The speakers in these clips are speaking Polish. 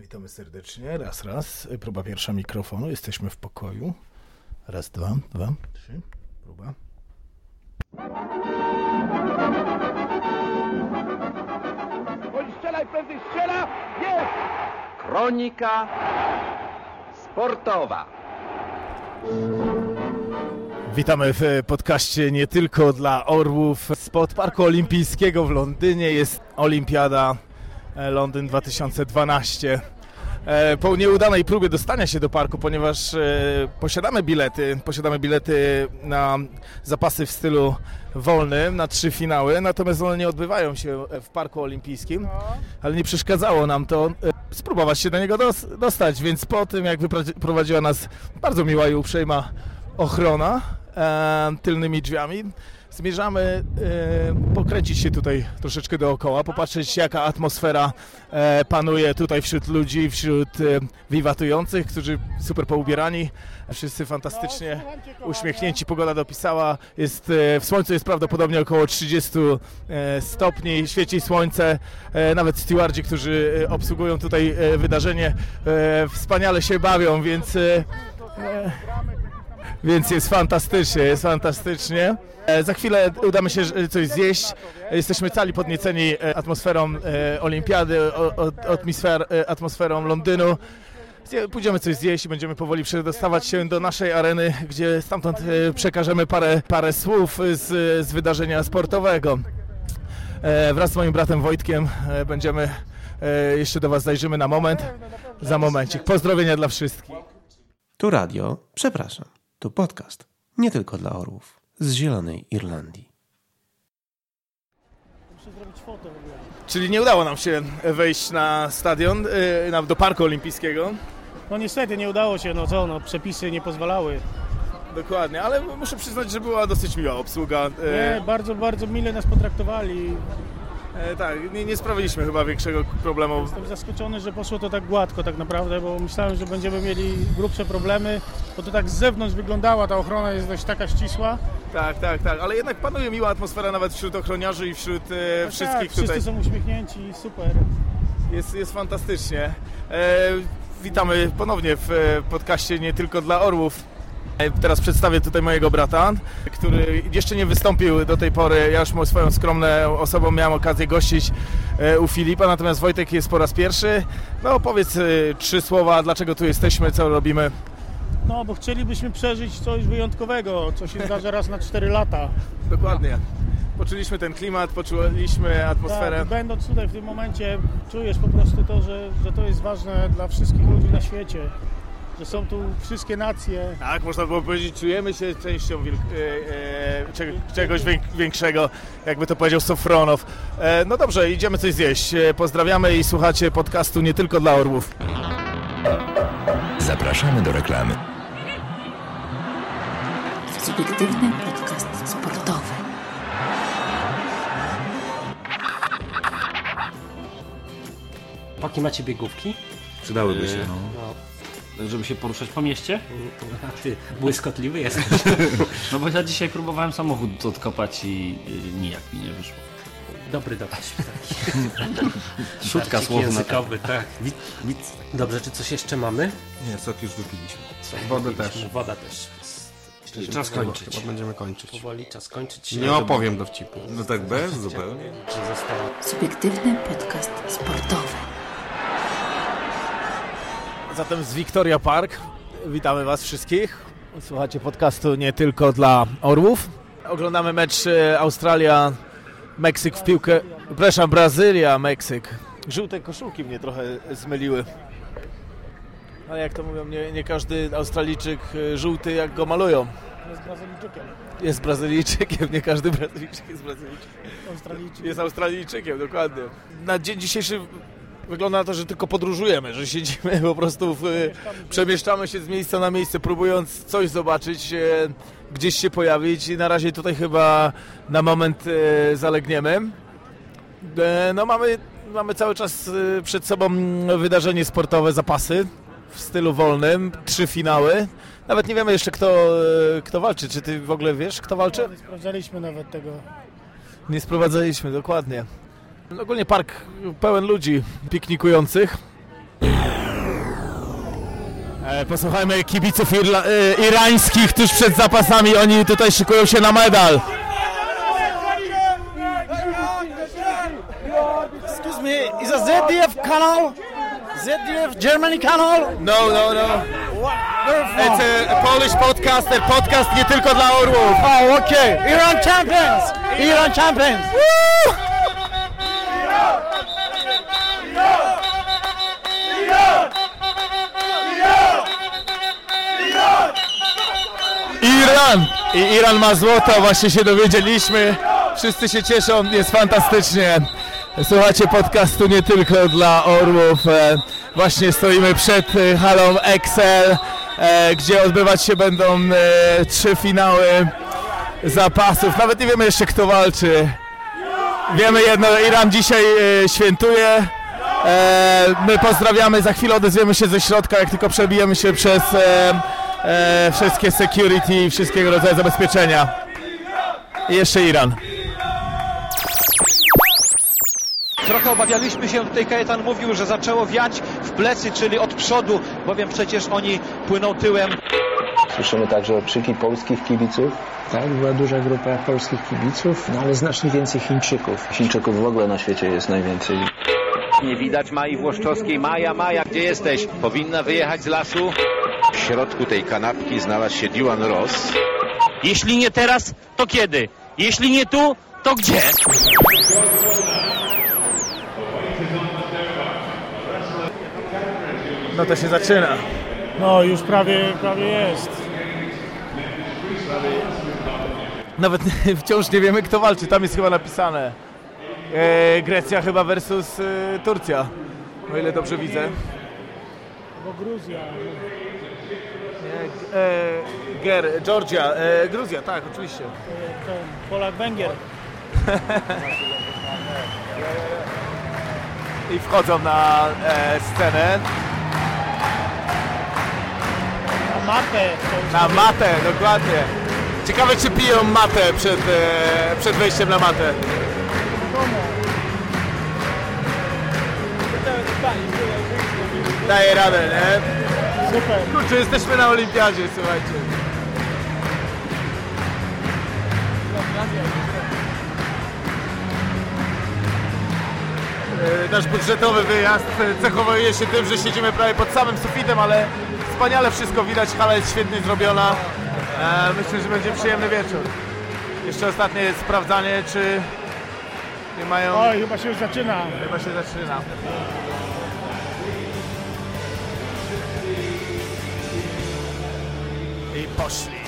Witamy serdecznie. Raz, raz. Próba pierwsza mikrofonu. Jesteśmy w pokoju. Raz, dwa, dwa, trzy. Próba. Bądź strzelaj, prędzej strzela! Jest! Kronika sportowa. Witamy w podcaście nie tylko dla orłów. Spod Parku Olimpijskiego w Londynie jest Olimpiada Londyn 2012. E, Po nieudanej próbie dostania się do parku, ponieważ e, posiadamy bilety, posiadamy bilety na zapasy w stylu wolnym na trzy finały, natomiast one nie odbywają się w Parku Olimpijskim, ale nie przeszkadzało nam to e, spróbować się do niego dos- dostać, więc po tym jak wyprowadziła nas bardzo miła i uprzejma ochrona e, tylnymi drzwiami. Zmierzamy e, pokręcić się tutaj troszeczkę dookoła, popatrzeć jaka atmosfera e, panuje tutaj wśród ludzi, wśród e, wiwatujących, którzy super poubierani, wszyscy fantastycznie uśmiechnięci. Pogoda dopisała, jest, e, w słońcu jest prawdopodobnie około 30 e, stopni, świeci słońce, e, nawet stewardzi, którzy obsługują tutaj wydarzenie, wspaniale się bawią, więc... więc jest fantastycznie, jest fantastycznie. E, Za chwilę udamy się coś zjeść. Jesteśmy cali podnieceni e, atmosferą e, olimpiady, atmosferą Londynu. Pójdziemy coś zjeść i będziemy powoli przedostawać się do naszej areny, gdzie stamtąd przekażemy parę, parę słów z, z wydarzenia sportowego. Wraz z moim bratem Wojtkiem będziemy, jeszcze do Was zajrzymy na moment, za momencik. Pozdrowienia dla wszystkich. Tu radio, przepraszam, tu podcast. Nie tylko dla orłów. Z Zielonej Irlandii. Czyli nie udało nam się wejść na stadion, y, na, do Parku Olimpijskiego. No niestety nie udało się, no co, no przepisy nie pozwalały. Dokładnie, ale muszę przyznać, że była dosyć miła obsługa. Nie, E, bardzo, bardzo mile nas potraktowali. E, tak, nie, nie sprawiliśmy chyba większego problemu. Jestem zaskoczony, że poszło to tak gładko tak naprawdę, bo myślałem, że będziemy mieli grubsze problemy, bo to tak z zewnątrz wyglądała, ta ochrona jest dość taka ścisła. Tak, tak, tak, ale jednak panuje miła atmosfera nawet wśród ochroniarzy i wśród e, Tak, wszystkich wszyscy tutaj. są uśmiechnięci, super. Jest, jest fantastycznie. E, witamy ponownie w e, podcaście nie tylko dla orłów. Teraz przedstawię tutaj mojego brata, który jeszcze nie wystąpił do tej pory. Ja już swoją skromną osobą miałem okazję gościć e, u Filipa, natomiast Wojtek jest po raz pierwszy. No powiedz e, trzy słowa, dlaczego tu jesteśmy, co robimy. No, bo chcielibyśmy przeżyć coś wyjątkowego, co się zdarza raz na 4 lata. Dokładnie. Poczuliśmy ten klimat, poczuliśmy atmosferę. Tak, będąc tutaj w tym momencie, czujesz po prostu to, że, że to jest ważne dla wszystkich ludzi na świecie. Że są tu wszystkie nacje, Tak, można było powiedzieć, czujemy się częścią wielk- e, e, cze- czegoś większego, jakby to powiedział Sofronow. E, no dobrze, idziemy coś zjeść. E, pozdrawiamy i słuchacie podcastu nie tylko dla orłów. Zapraszamy do reklamy. Subiektywny podcast sportowy. Paki macie biegówki? Przydałyby się, no. No, żeby się poruszać po mieście? A ty błyskotliwy jesteś. No bo ja dzisiaj próbowałem samochód odkopać i nijak mi nie wyszło. Dobry dowcip taki. Szutka słowna. językowy, tak. Dobrze, czy coś jeszcze mamy? Nie, sok już wypiliśmy. Co, Wodę też. Woda też. Że Czas kończyć. Chyba będziemy kończyć. powoli czas kończyć. Nie opowiem dowcipu. No tak bez? Zupełnie. Subiektywny podcast sportowy. Zatem z Victoria Park witamy Was wszystkich. Słuchacie podcastu nie tylko dla orłów. Oglądamy mecz e, Australia, Meksyk w piłkę. Przepraszam, Brazylia, Meksyk. Żółte koszulki mnie trochę zmyliły. Ale jak to mówią, nie, nie każdy Australijczyk e, żółty jak go malują. jest Brazylijczykiem, Jest Brazylijczykiem, nie każdy Brazylijczyk jest Brazylijczykiem. Australijczyk. Jest Australijczykiem, dokładnie. Na dzień dzisiejszy wygląda na to, że tylko podróżujemy, że siedzimy po prostu, w, przemieszczamy się z miejsca na miejsce, próbując coś zobaczyć, e, gdzieś się pojawić i na razie tutaj chyba na moment e, zalegniemy. No mamy, mamy cały czas przed sobą wydarzenie sportowe, zapasy w stylu wolnym, trzy finały. Nawet nie wiemy jeszcze kto, kto walczy. Czy ty w ogóle wiesz kto walczy? Nie sprawdzaliśmy nawet tego. Nie sprowadzaliśmy, dokładnie. Ogólnie park pełen ludzi piknikujących. E, Posłuchajmy kibiców irla- e, irańskich tuż przed zapasami. Oni tutaj szykują się na medal. Excuse me, is a ZDF canal? ZDF Germany canal? No, no, no. It's a Polish podcaster, podcast nie tylko dla orłów. Oh, okay. Iran champions! Iran champions! Iran! I Iran ma złoto, właśnie się dowiedzieliśmy. Wszyscy się cieszą, jest fantastycznie. Słuchacie podcastu nie tylko dla orłów. E, Właśnie stoimy przed e, halą Excel, e, gdzie odbywać się będą trzy finały zapasów. Nawet nie wiemy jeszcze kto walczy. Wiemy jedno, Iran dzisiaj świętuje. My pozdrawiamy, za chwilę odezwiemy się ze środka, jak tylko przebijemy się przez e, wszystkie security i wszystkiego rodzaju zabezpieczenia. I jeszcze Iran. Trochę obawialiśmy się, tutaj Kajetan mówił, że zaczęło wiać w plecy, czyli od przodu, bowiem przecież oni płyną tyłem. Słyszymy także okrzyki polskich kibiców. Tak, była duża grupa polskich kibiców, no ale znacznie więcej Chińczyków. Chińczyków w ogóle na świecie jest najwięcej. Nie widać Mai Włoszczowskiej. Maja, Maja, gdzie jesteś? Powinna wyjechać z lasu. W środku tej kanapki znalazł się Diwan Ross. Jeśli nie teraz, to kiedy? Jeśli nie tu, to gdzie? No to się zaczyna. No już prawie, prawie jest. Nawet wciąż nie wiemy kto walczy, tam jest chyba napisane. E, Grecja chyba versus e, Turcja. O ile dobrze widzę. Bo Gruzja. E, Ger, Georgia, e, Gruzja, tak, oczywiście. Polak Węgier. I wchodzą na e, scenę, Na matę. na matę, dokładnie. Ciekawe czy piją matę przed, e, przed wejściem na matę. Daje radę, nie? Super. Kurczę, jesteśmy na olimpiadzie, słuchajcie. E, Nasz budżetowy wyjazd e, cechowuje się tym, że siedzimy prawie pod samym sufitem, ale wspaniale wszystko widać, hala jest świetnie zrobiona. E, Myślę, że będzie przyjemny wieczór. Jeszcze ostatnie sprawdzanie, czy nie mają... Oj, chyba się już zaczyna. Chyba się zaczyna. Poszli.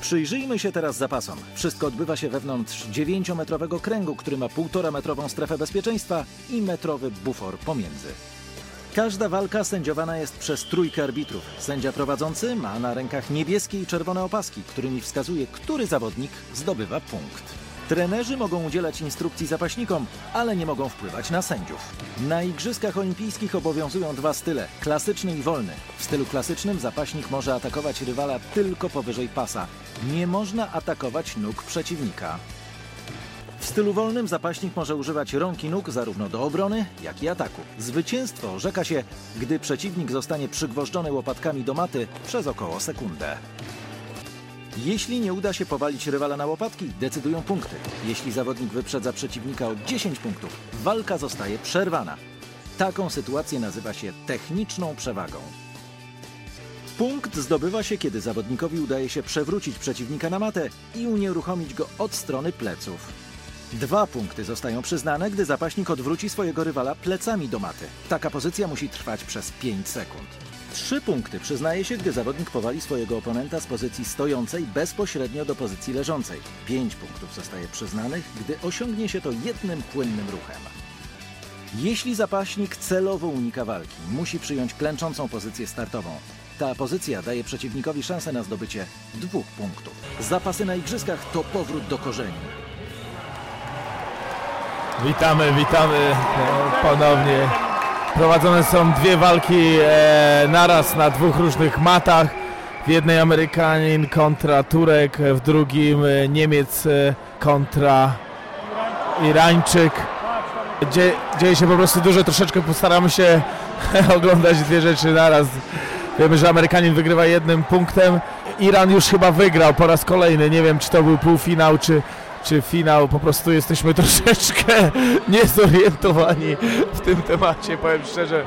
Przyjrzyjmy się teraz zapasom. Wszystko odbywa się wewnątrz 9-metrowego kręgu, który ma 1,5 metrową strefę bezpieczeństwa i metrowy bufor pomiędzy. Każda walka sędziowana jest przez trójkę arbitrów. Sędzia prowadzący ma na rękach niebieskie i czerwone opaski, którymi wskazuje, który zawodnik zdobywa punkt. Trenerzy mogą udzielać instrukcji zapaśnikom, ale nie mogą wpływać na sędziów. Na Igrzyskach Olimpijskich obowiązują dwa style klasyczny i wolny. W stylu klasycznym zapaśnik może atakować rywala tylko powyżej pasa. Nie można atakować nóg przeciwnika. W stylu wolnym zapaśnik może używać rąk i nóg zarówno do obrony, jak i ataku. Zwycięstwo orzeka się, gdy przeciwnik zostanie przygwożdżony łopatkami do maty przez około sekundę. Jeśli nie uda się powalić rywala na łopatki, decydują punkty. Jeśli zawodnik wyprzedza przeciwnika o 10 punktów, walka zostaje przerwana. Taką sytuację nazywa się techniczną przewagą. Punkt zdobywa się, kiedy zawodnikowi udaje się przewrócić przeciwnika na matę i unieruchomić go od strony pleców. Dwa punkty zostają przyznane, gdy zapaśnik odwróci swojego rywala plecami do maty. Taka pozycja musi trwać przez 5 sekund. Trzy punkty przyznaje się, gdy zawodnik powali swojego oponenta z pozycji stojącej bezpośrednio do pozycji leżącej. Pięć punktów zostaje przyznanych, gdy osiągnie się to jednym płynnym ruchem. Jeśli zapaśnik celowo unika walki, musi przyjąć klęczącą pozycję startową. Ta pozycja daje przeciwnikowi szansę na zdobycie dwóch punktów. Zapasy na igrzyskach to powrót do korzeni. Witamy, witamy e, ponownie. Prowadzone są dwie walki e, naraz na dwóch różnych matach. W jednej Amerykanin kontra Turek, w drugim e, Niemiec e, kontra Irańczyk. Dzie, dzieje się po prostu dużo, troszeczkę postaramy się oglądać dwie rzeczy naraz. Wiemy, że Amerykanin wygrywa jednym punktem. Iran już chyba wygrał po raz kolejny. Nie wiem, czy to był półfinał, czy, czy finał. Po prostu jesteśmy troszeczkę niezorientowani w tym temacie. Powiem szczerze,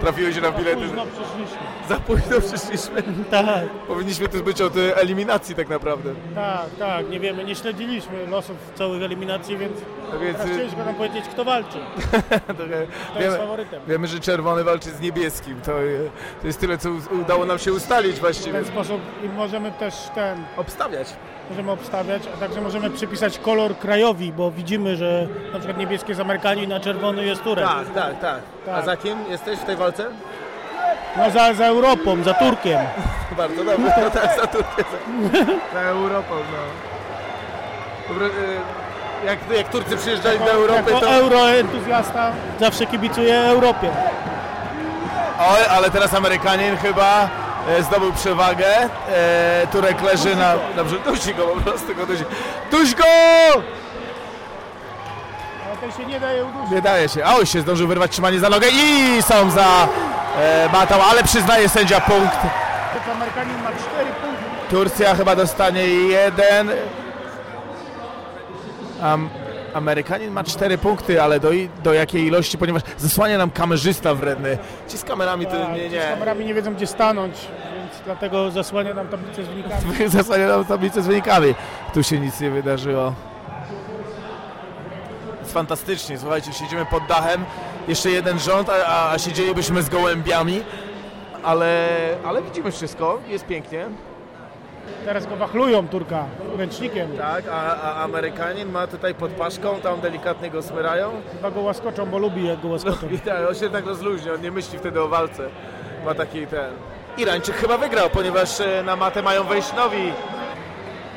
trafiły się nam bilety. Późno przyszliśmy. Za późno przyszliśmy. Tak. Powinniśmy tu być od e, eliminacji tak naprawdę. Tak, tak, nie wiemy, nie śledziliśmy losów całych eliminacji, więc, Więc, teraz y- chcieliśmy nam powiedzieć, kto walczy. Trochę Kto jest faworytem. wiemy, że czerwony walczy z niebieskim. To, e, to jest tyle, co udało nam się ustalić W właściwie. ten sposób i możemy też ten... Obstawiać. Możemy obstawiać, a także możemy przypisać kolor krajowi, bo widzimy, że na przykład niebieski jest Amerykanin, a czerwony jest Turek. Tak, tak, tak. A Tak. za kim jesteś w tej walce? No za, za Europą, za Turkiem. Bardzo dobrze, no tak, za Turcję. Za, za Europą, no. Dobra, e, Jak, jak Turcy przyjeżdżali do Europy, jako to... euroentuzjasta zawsze kibicuję Europie. Oj, ale teraz Amerykanin chyba zdobył przewagę. E, Turek leży na... Dobrze, dusi go po prostu, go dusi. Duś go! Ale to się nie daje udusić. Nie daje się. A oj, się zdążył wyrwać trzymanie za nogę i są za e, matą, ale przyznaje sędzia punkt. Amerykanin ma 4 punkty. Turcja chyba dostanie jeden. Am, Amerykanin ma cztery punkty, ale do, do jakiej ilości, ponieważ zasłania nam kamerzysta wredny. Ci z kamerami to Tak, nie, ci Z nie. kamerami nie wiedzą, gdzie stanąć, więc dlatego zasłania nam tablicę z wynikami. Zasłania nam tablicę z wynikami. Tu się nic nie wydarzyło. Jest fantastycznie, słuchajcie, siedzimy pod dachem, jeszcze jeden rząd, a, a siedzielibyśmy z gołębiami, ale, ale widzimy wszystko, jest pięknie. Teraz go wachlują Turka ręcznikiem. Tak, a, a Amerykanin ma tutaj pod paszką, tam delikatnie go smyrają. Chyba go łaskoczą, bo lubi jak go łaskoczą. I tak, on się tak rozluźnia, on nie myśli wtedy o walce. Ma taki ten... Irańczyk chyba wygrał, ponieważ e, na matę mają wejść nowi.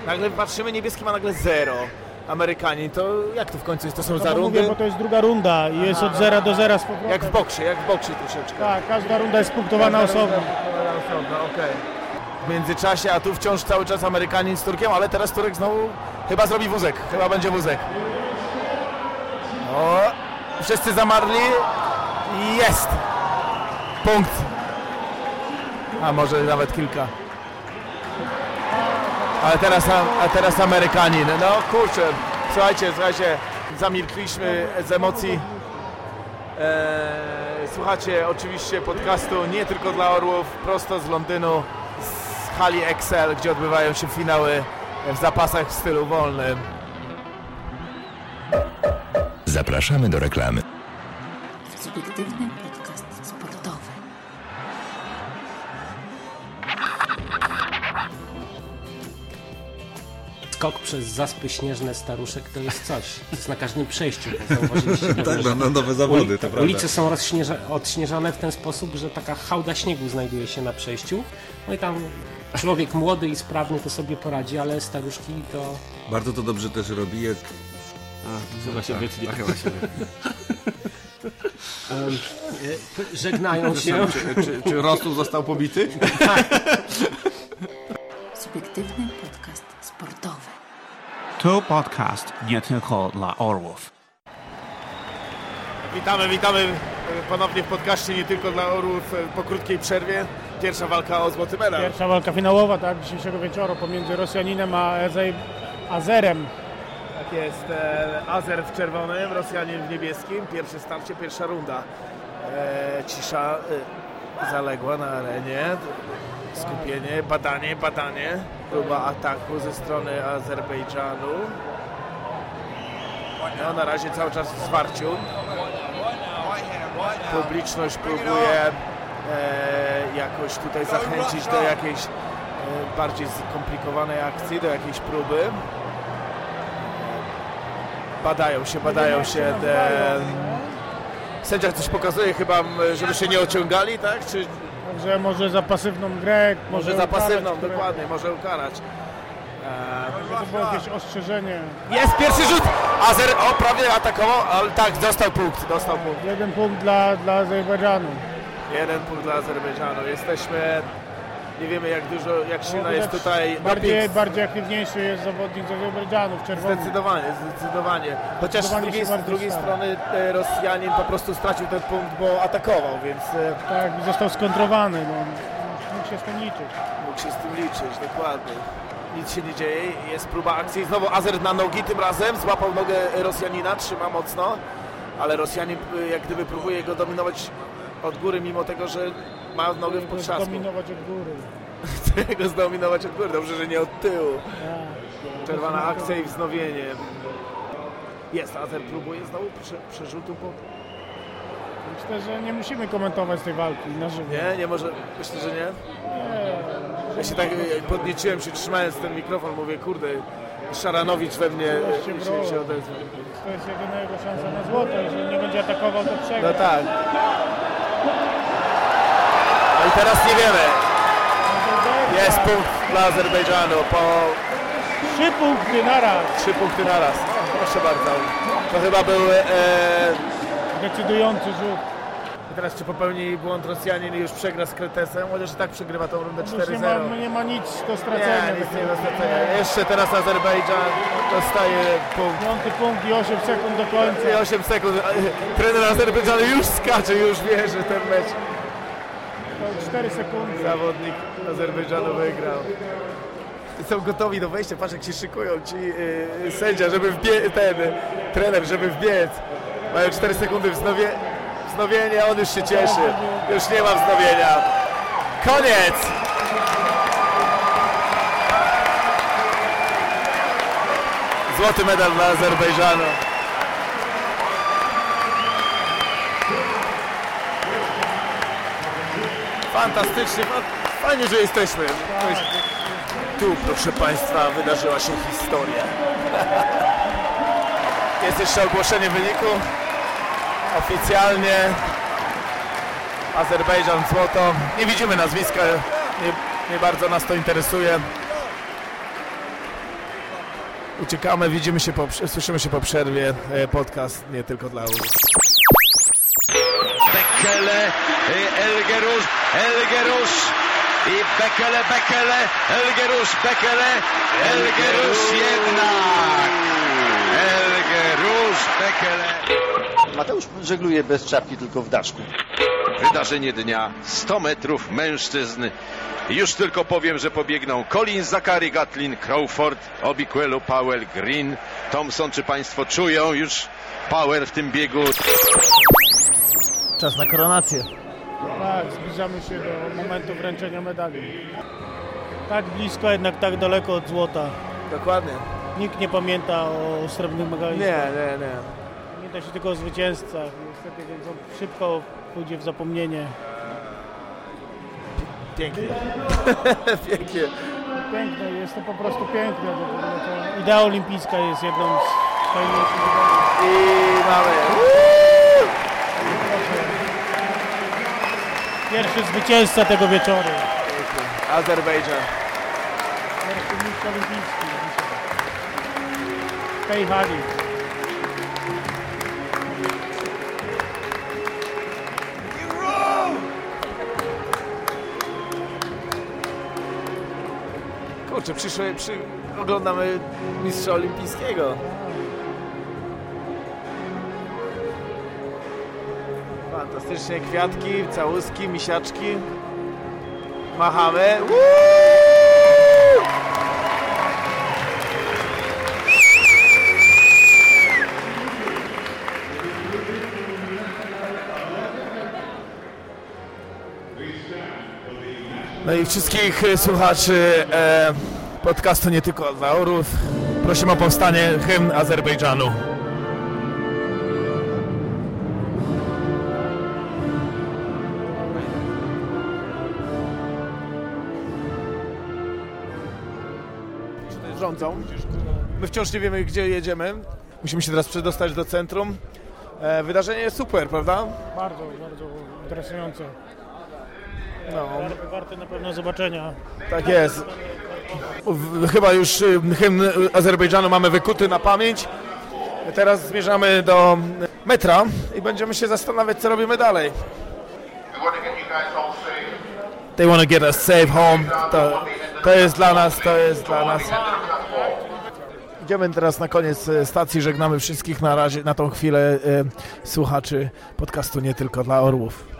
Nagle patrzymy, niebieski ma nagle zero. Amerykanin, to jak to w końcu jest? To są No za bo rundy? mówię, bo to jest druga runda i jest od 0 do 0 z powrotem. Jak w boksie, jak w boksie troszeczkę. Tak, każda runda jest punktowana osobno. Punktowana osobno, okej. W międzyczasie, a tu wciąż cały czas Amerykanin z Turkiem, ale teraz Turek znowu chyba zrobi wózek. Chyba będzie wózek. O, wszyscy zamarli. Jest! Punkt. A może nawet kilka. Ale teraz, a teraz Amerykanin. No kurczę, słuchajcie, słuchajcie, zamilkliśmy z emocji. Eee, słuchacie oczywiście podcastu nie tylko dla Orłów, prosto z Londynu, z hali Excel, gdzie odbywają się finały w zapasach w stylu wolnym. Zapraszamy do reklamy. Subiektywny podcast sportowy. Skok przez zaspy śnieżne staruszek to jest coś. To jest na każdym przejściu. Tak, że będą nowe zawody, to prawda. Ulice są odśnieżane w ten sposób, że taka hałda śniegu znajduje się na przejściu. No i tam człowiek młody i sprawny to sobie poradzi, ale staruszki to... Bardzo to dobrze też robi, jak... A, chyba się tak, wytnie. chyba się wytnie. E, Żegnają się. Czy, czy, czy Rostół został pobity? Subiektywny podcast sportowy. To podcast nie tylko dla orłów. Witamy, witamy ponownie w podcaście nie tylko dla Orłów e, po krótkiej przerwie. Pierwsza walka o złoty medal. Pierwsza walka finałowa tak, dzisiejszego wieczoru pomiędzy Rosjaninem a Azerem. Tak jest, e, Azer w czerwonym, Rosjanin w niebieskim. Pierwsze starcie, pierwsza runda. E, cisza zaległa na arenie. Skupienie, badanie, badanie. Próba ataku ze strony Azerbejdżanu. No, na razie cały czas w zwarciu. Publiczność próbuje e, jakoś tutaj zachęcić do jakiejś e, bardziej skomplikowanej akcji, do jakiejś próby. Badają się, badają się. Sędzia coś pokazuje chyba, żeby się nie ociągali, tak? Czy Także może za pasywną grę, może, może za ukarać, pasywną, które- dokładnie, może ukarać. Może to było jakieś ostrzeżenie. Jest pierwszy rzut! Azer, o prawie atakował, ale tak, dostał punkt, dostał punkt. Jeden punkt dla, dla Azerbejdżanu. Jeden punkt dla Azerbejdżanu. Jesteśmy Nie wiemy jak dużo, jak silna No, jest widać tutaj bardziej, doping. bardziej aktywniejszy jest zawodnik z Azerbejdżanu w czerwonym. Zdecydowanie, zdecydowanie. Chociaż z Zdecydowanie drugiej, się z bardziej drugiej stara. strony e, Rosjanin po prostu stracił ten punkt, bo atakował, więc e, Tak, został skontrowany, no. mógł się z tym liczyć. mógł się z tym liczyć, dokładnie. Nic się nie dzieje, jest próba akcji. Znowu Azer na nogi tym razem, złapał nogę Rosjanina, trzyma mocno, ale Rosjanin e, jak gdyby próbuje go dominować od góry, mimo tego, że ma nogę w potrzasku. Dominować od góry. Chce go zdominować od góry, dobrze, że nie od tyłu. Tak. Czerwana akcja i wznowienie. Jest, Azer próbuje znowu prze, przerzutu po... Myślę, że nie musimy komentować tej walki na żywo. Nie, nie może, myślę, że nie. Nie. Ja się tak podnieciłem się, trzymając ten mikrofon, mówię, kurde, Szaranowicz we mnie się, się odezwał. To jest jedyna jego szansa na złoto. Jeżeli nie będzie atakował, to przegra. No tak. No i teraz nie wiemy. Jest punkt dla Azerbejdżanu po Trzy punkty naraz. trzy punkty naraz. Proszę bardzo. To chyba był e, Decydujący rzut. I teraz czy popełni błąd Rosjanin i już przegra z Kretesem, chociaż i tak przegrywa tą rundę Już nie 4-0. ma, nie ma nic do stracenia. Nie, nic nie do stracenia. Jeszcze teraz Azerbejdżan dostaje punkt. Piąty punkt i 8 sekund do końca. I 8 sekund. Trener Azerbejdżanu już skacze, już wie, że ten mecz To 4 sekundy. zawodnik Azerbejdżanu wygrał. Są gotowi do wejścia, patrz jak się szykują ci yy, sędzia, żeby wbiec, ten yy, trener, żeby wbiec. Mają 4 sekundy wznowie, wznowienie, on już się cieszy. Już nie ma wznowienia. Koniec! Złoty medal dla Azerbejdżanu. Fantastycznie, fa- fajnie, że jesteśmy. Tu, proszę Państwa, wydarzyła się historia. Jest jeszcze ogłoszenie wyniku. Oficjalnie Azerbejdżan złoto. Nie widzimy nazwiska, nie, nie bardzo nas to interesuje. Uciekamy, widzimy się po, słyszymy się po przerwie. E, Podcast nie tylko dla Euro. Bekele, y, Elgerus, Elgerus i Bekele, Bekele, Elgerus, Bekele, Elgerus jednak. Elgerus, Bekele. Mateusz żegluje bez czapki, tylko w daszku. Wydarzenie dnia 100 metrów mężczyzn. Już tylko powiem, że pobiegną Colin Zachary Gatlin, Crawford, Obiquelo, Powell, Green, Thompson. Czy Państwo czują już power w tym biegu? Czas na koronację. Tak, zbliżamy się do momentu wręczenia medali. Tak blisko, jednak tak daleko od złota. Dokładnie. Nikt nie pamięta o srebrnych medalistach. Nie, nie, nie. Pamięta się tylko o zwycięzcach. Niestety więc on szybko pójdzie w zapomnienie. Pięknie. Pięknie. Piękne, jest to po prostu piękne. Bo to idea olimpijska jest jedną z fajniejszych. I mamy. Pierwszy zwycięzca tego wieczoru. Azerbejdżan. Pierwszy mistrz olimpijski. Tej hali. Kurczę, przyszły, przy... oglądamy mistrza olimpijskiego. Fantastycznie, kwiatki, całuski, misiaczki. Machamy. No i wszystkich e, słuchaczy e, podcastu nie tylko dla orów prosimy o powstanie hymn Azerbejdżanu. Rządzą. My wciąż nie wiemy, gdzie jedziemy. Musimy się teraz przedostać do centrum. E, wydarzenie jest super, prawda? Bardzo, bardzo interesujące. No. Warte na pewno zobaczenia. Tak jest. Chyba już y, hymn Azerbejdżanu mamy wykuty na pamięć. Teraz zmierzamy do metra i będziemy się zastanawiać, co robimy dalej. They want to get us safe home. To, to jest dla nas, to jest dla nas. Idziemy teraz na koniec e, stacji, żegnamy wszystkich na razie, na tą chwilę e, słuchaczy podcastu Nie Tylko dla Orłów.